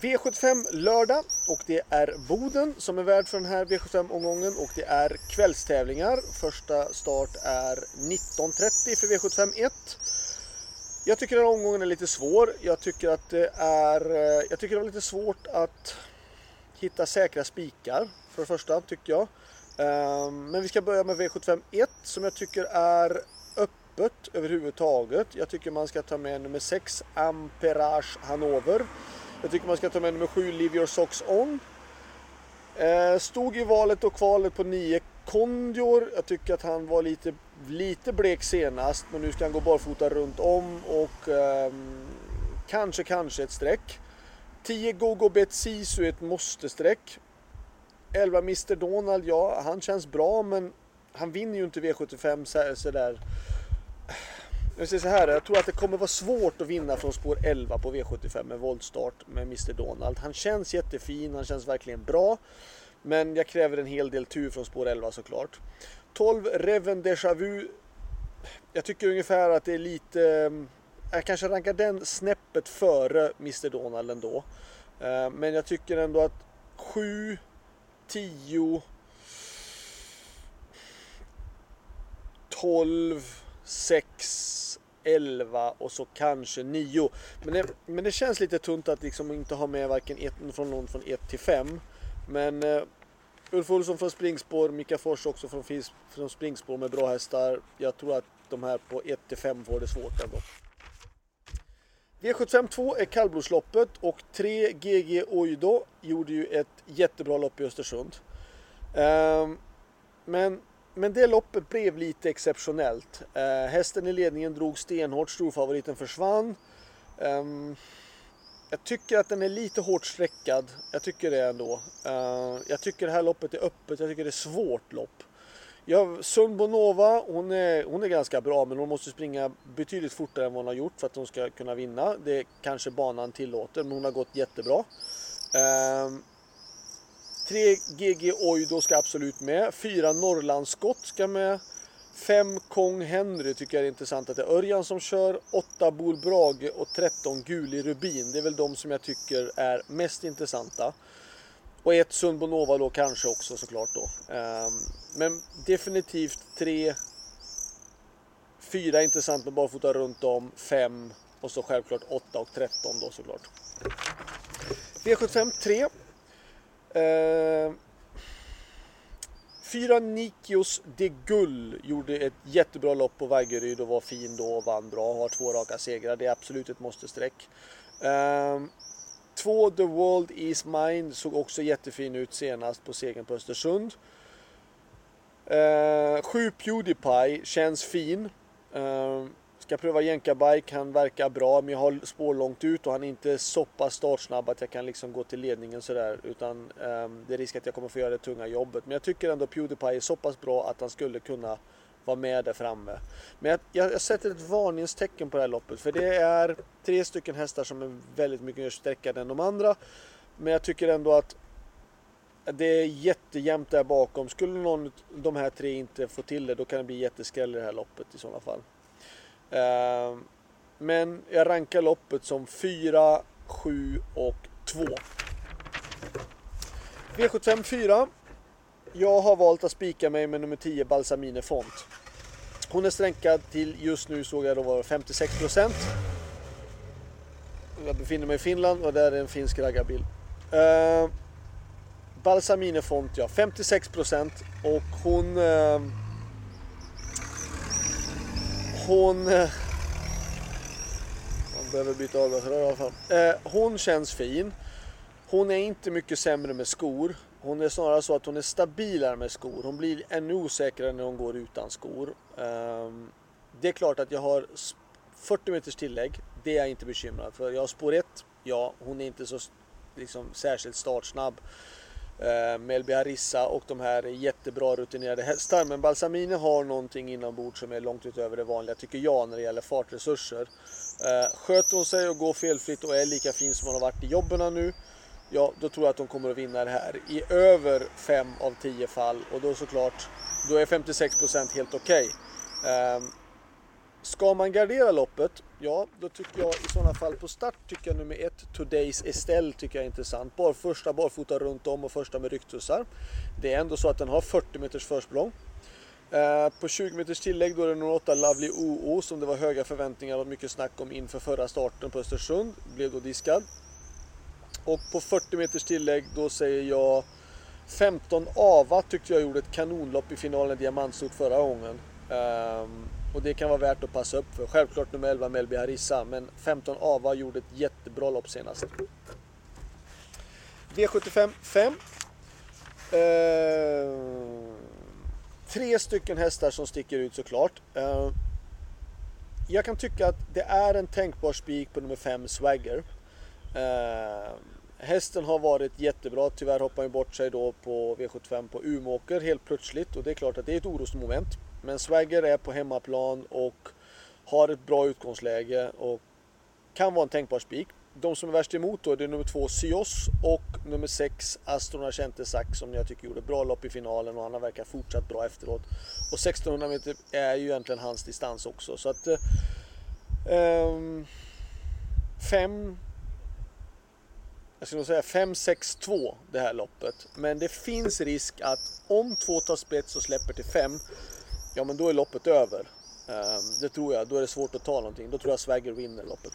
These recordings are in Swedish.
V75 lördag och det är Boden som är värd för den här V75-omgången och det är kvällstävlingar. Första start är 19.30 för V75 1. Jag tycker den här omgången är lite svår. Jag tycker att det är, eh, jag tycker det var lite svårt att hitta säkra spikar för det första tycker jag. Ehm, men vi ska börja med V75 1 som jag tycker är öppet överhuvudtaget. Jag tycker man ska ta med nummer 6 Amperage Hannover. Jag tycker man ska ta med nummer 7 Leave Your Socks On. Eh, stod i valet och kvalet på 9 Kondior. Jag tycker att han var lite, lite blek senast men nu ska han gå barfota runt om och eh, kanske, kanske ett streck. 10 Gogo Bet Sisu är ett måste-streck. 11 Mr Donald, ja han känns bra men han vinner ju inte V75 sådär. Så jag säger så här, jag tror att det kommer vara svårt att vinna från spår 11 på V75 med voltstart med Mr Donald. Han känns jättefin, han känns verkligen bra. Men jag kräver en hel del tur från spår 11 såklart. 12 Reven Deja Vu. Jag tycker ungefär att det är lite... Eh, jag kanske rankar den snäppet före Mr Donald ändå. Eh, men jag tycker ändå att 7, 10, 12, 6, 11 och så kanske 9. Men det, men det känns lite tunt att liksom inte ha med varken ett, från någon från 1 till 5. Men uh, Ulf Olsson från springspår, Mika Fors också från, från springspår med bra hästar. Jag tror att de här på 1 till 5 får det svårt ändå. V75 2 är kallblodsloppet och 3 GG Oido gjorde ju ett jättebra lopp i Östersund. Um, men men det loppet blev lite exceptionellt. Eh, hästen i ledningen drog stenhårt, storfavoriten försvann. Eh, jag tycker att den är lite hårt sträckad. Jag tycker det ändå. Eh, jag tycker det här loppet är öppet. Jag tycker det är svårt lopp. Jag, Sundbonova, hon är, hon är ganska bra men hon måste springa betydligt fortare än vad hon har gjort för att hon ska kunna vinna. Det kanske banan tillåter men hon har gått jättebra. Ehm, 3 GG Oido ska absolut med. 4 Norrlandsskott ska med. 5 Kong Henry tycker jag är intressant att det är Örjan som kör. 8 Bol Brage och 13 Guli Rubin. Det är väl de som jag tycker är mest intressanta. Och ett Sundbonova då kanske också såklart då. Ehm, men definitivt 3 4 intressant med barfota runt om. 5 och så självklart 8 och 13 då såklart. V75 3 Eh, fyra Nikios de Gull gjorde ett jättebra lopp på Vaggeryd och var fin då och vann bra. Har två raka segrar. Det är absolut ett måste-streck. Eh, två The World Is Mine såg också jättefin ut senast på segern på Östersund. Eh, sju Pewdiepie känns fin. Eh, Ska pröva jänka-bike, han verkar bra men jag har spår långt ut och han är inte så pass startsnabb att jag kan liksom gå till ledningen sådär. Utan um, det är risk att jag kommer få göra det tunga jobbet. Men jag tycker ändå Pewdiepie är så pass bra att han skulle kunna vara med där framme. Men jag, jag, jag sätter ett varningstecken på det här loppet. För det är tre stycken hästar som är väldigt mycket mer sträckade än de andra. Men jag tycker ändå att det är jättejämnt där bakom. Skulle någon av de här tre inte få till det då kan det bli jätteskräll i det här loppet i sådana fall. Ehm, men jag rankar loppet som 4, 7 och 2. V75 4. Jag har valt att spika mig med nummer 10 Balsamine Font. Hon är stränkad till just nu såg jag då var 56%. Jag befinner mig i Finland och där är en finsk raggarbil. Uh, Balsamine Font ja, 56% och hon uh, hon... Eh, man behöver byta avgasrör i alla fall. Eh, hon känns fin. Hon är inte mycket sämre med skor. Hon är snarare så att hon är stabilare med skor. Hon blir ännu osäkrare när hon går utan skor. Ehm, det är klart att jag har 40 meters tillägg. Det är jag inte bekymrad för. Jag har spår 1. Ja, hon är inte så liksom, särskilt startsnabb. Eh, Melby Harissa och de här jättebra rutinerade hästar. Men Balsamine har någonting inombords som är långt utöver det vanliga tycker jag när det gäller fartresurser. Eh, sköter hon sig och går felfritt och är lika fin som hon har varit i jobben nu. Ja, då tror jag att hon kommer att vinna det här i över 5 av 10 fall och då såklart, då är 56% helt okej. Okay. Ska man gardera loppet? Ja, då tycker jag i sådana fall på start tycker jag nummer ett, Today's Estelle tycker jag är intressant. Bar, första barfota runt om och första med ryktussar. Det är ändå så att den har 40 meters försprång. Eh, på 20 meters tillägg då är det nummer 8 Lovely OO som det var höga förväntningar och mycket snack om inför förra starten på Östersund. Blev då diskad. Och på 40 meters tillägg då säger jag 15 Ava tyckte jag gjorde ett kanonlopp i finalen i Diamantsot förra gången. Eh, och det kan vara värt att passa upp för. Självklart nummer 11 Melby Harissa, men 15 Ava gjorde ett jättebra lopp senast. V75 5. Uh, tre stycken hästar som sticker ut såklart. Uh, jag kan tycka att det är en tänkbar spik på nummer 5 Swagger. Uh, hästen har varit jättebra. Tyvärr hoppar han bort sig då på V75 på Umåker helt plötsligt och det är klart att det är ett orosmoment. Men Swagger är på hemmaplan och har ett bra utgångsläge och kan vara en tänkbar spik. De som är värst emot då det är nummer två Sios och nummer sex Astrona Sax som jag tycker gjorde bra lopp i finalen och han har verkat fortsatt bra efteråt. Och 1600 meter är ju egentligen hans distans också så att Eh, ehm, fem jag skulle säga 5-6-2 det här loppet. Men det finns risk att om två tar spets och släpper till 5 ja men då är loppet över. Ehm, det tror jag, då är det svårt att ta någonting. Då tror jag Swagger vinner loppet.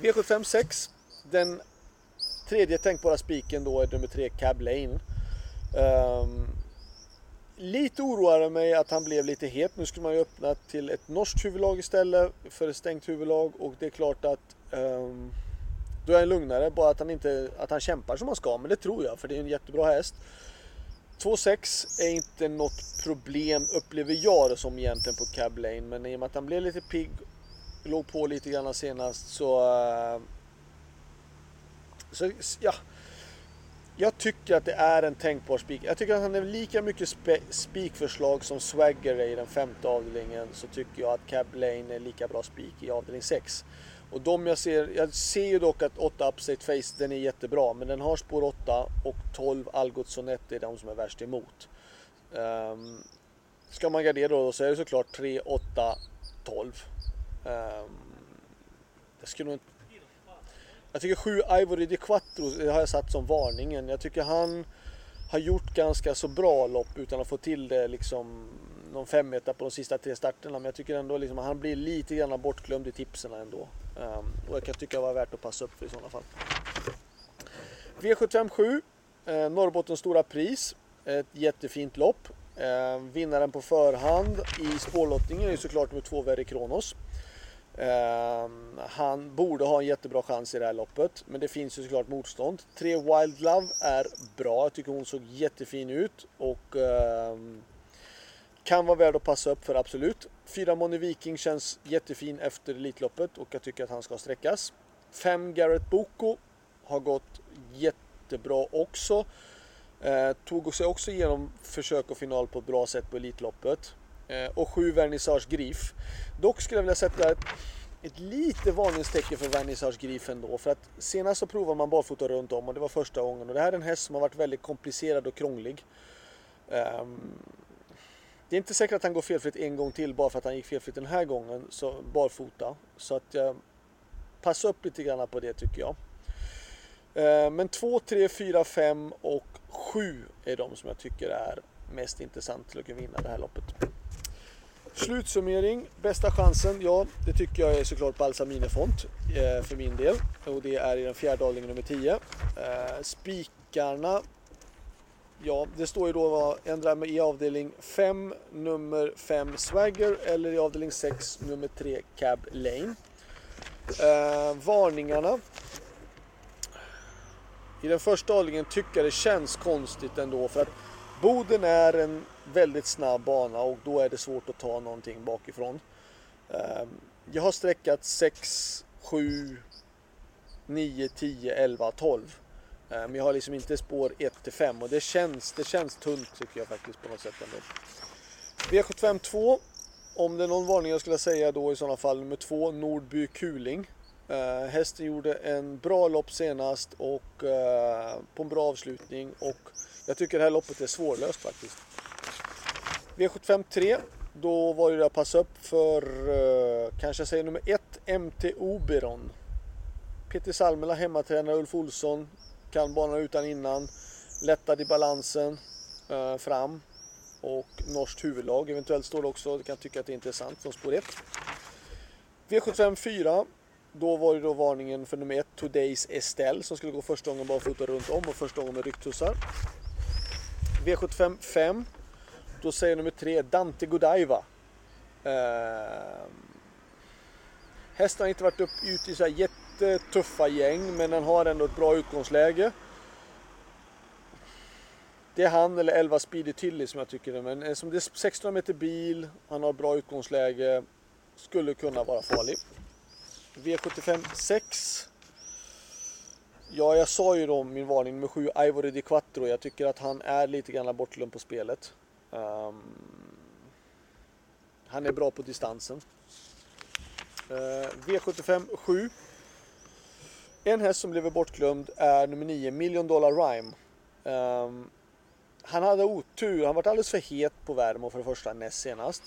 V75 6. Den tredje tänkbara spiken då är nummer 3 Cab Lane. Um, lite oroar mig att han blev lite het. Nu skulle man ju öppna till ett norskt huvudlag istället för ett stängt huvudlag och det är klart att um, då är han lugnare. Bara att han, inte, att han kämpar som han ska, men det tror jag för det är en jättebra häst. 2,6 är inte något problem upplever jag det som egentligen på Cab Lane. Men i och med att han blev lite pigg, låg på lite grann senast så... Eh, så ja. Jag tycker att det är en tänkbar spik. Jag tycker att han är lika mycket spikförslag som Swagger är i den femte avdelningen. Så tycker jag att Cab Lane är lika bra spik i avdelning 6. Och de jag ser, jag ser ju dock att 8 Upstate Face den är jättebra men den har spår 8 och 12 Algot Sonett är de som är värst emot. Um, ska man gardera då så är det såklart 3, 8, 12. Um, jag skulle nog Jag tycker 7 Ivory De Quattro det har jag satt som varningen. Jag tycker han har gjort ganska så bra lopp utan att få till det liksom någon femetta på de sista tre starterna. Men jag tycker ändå liksom att han blir lite grann bortglömd i tipsen ändå. Um, och jag kan tycka det var värt att passa upp för i sådana fall. V75 7. Eh, Norrbottens stora pris. Ett jättefint lopp. Eh, vinnaren på förhand i spårlottningen är såklart nummer två Verry Kronos. Eh, han borde ha en jättebra chans i det här loppet, men det finns ju såklart motstånd. Tre Wild Love är bra, jag tycker hon såg jättefin ut och eh, kan vara värd att passa upp för absolut. Fyra Moni Viking känns jättefin efter Elitloppet och jag tycker att han ska sträckas. Fem Garrett Boko har gått jättebra också. Eh, tog sig också igenom försök och final på ett bra sätt på Elitloppet. Eh, och sju Vernissage Grif. Dock skulle jag vilja sätta ett, ett lite varningstecken för Vernissage Grif ändå. För att senast så provade man barfota runt om och det var första gången. Och det här är en häst som har varit väldigt komplicerad och krånglig. Um, det är inte säkert att han går felfritt en gång till bara för att han gick felfritt den här gången, så barfota. Så att jag passa upp lite grann på det tycker jag. Eh, men 2, 3, 4, 5 och 7 är de som jag tycker är mest intressant till att kunna vinna det här loppet. Slutsummering, bästa chansen, ja det tycker jag är såklart Balsaminefont eh, för min del. Och det är i den fjärde avdelningen nummer 10. Spikarna Ja, det står ju då ändra i avdelning 5 nummer 5 Swagger eller i avdelning 6 nummer 3 Cab Lane. Eh, varningarna. I den första avdelningen tycker jag det känns konstigt ändå för att Boden är en väldigt snabb bana och då är det svårt att ta någonting bakifrån. Eh, jag har sträckat 6, 7, 9, 10, 11, 12. Eh, men jag har liksom inte spår 1 till 5 och det känns, det känns tunt tycker jag faktiskt på något sätt ändå. V75 2. Om det är någon varning jag skulle säga då i sådana fall nummer 2 Nordby Kuling. Uh, hästen gjorde en bra lopp senast och uh, på en bra avslutning och jag tycker det här loppet är svårlöst faktiskt. V75 3. då var det att passa upp för, uh, kanske jag säger nummer 1, MT Oberon. Peter Salmela, hemmatränare, Ulf Olsson, kan banan utan innan. Lättad i balansen eh, fram. Och norskt huvudlag eventuellt står det också. Du kan tycka att det är intressant som spår 1. V75 4. Då var det då varningen för nummer 1, Today's Estelle, som skulle gå första gången barfota runt om och första gången med rycktussar. V75 5. Då säger nummer 3, Dante Godiva. Eh, hästen har inte varit upp, ute i så här tuffa gäng, men den har ändå ett bra utgångsläge. Det är han eller 11 Speedy Tilly som jag tycker är, men eh, som det är 16 meter bil, han har bra utgångsläge, skulle kunna vara farlig. V75 6. Ja, jag sa ju då min varning med 7 Ivory Di Quattro. Jag tycker att han är lite grann bortglömd på spelet. Um, han är bra på distansen. Uh, V75 7. En häst som blev bortglömd är nummer 9, Million Dollar Rhyme. Um, han hade otur. Han var alldeles för het på Värmo för det första näst senast.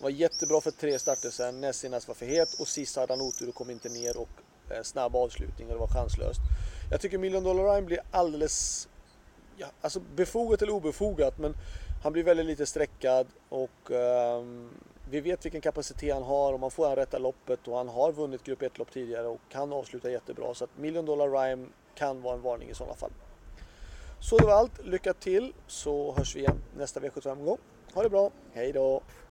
Var jättebra för tre starter sen. Näst senast var för het och sist hade han otur och kom inte ner och eh, snabb avslutning och det var chanslöst. Jag tycker Million Dollar Rhyme blir alldeles ja, alltså befogat eller obefogat men han blir väldigt lite sträckad och um, vi vet vilken kapacitet han har och man får han rätta loppet och han har vunnit grupp 1-lopp tidigare och kan avsluta jättebra så att Million Dollar Rhyme kan vara en varning i sådana fall. Så det var allt. Lycka till så hörs vi igen nästa V75-gång. Ha det bra. Hej då!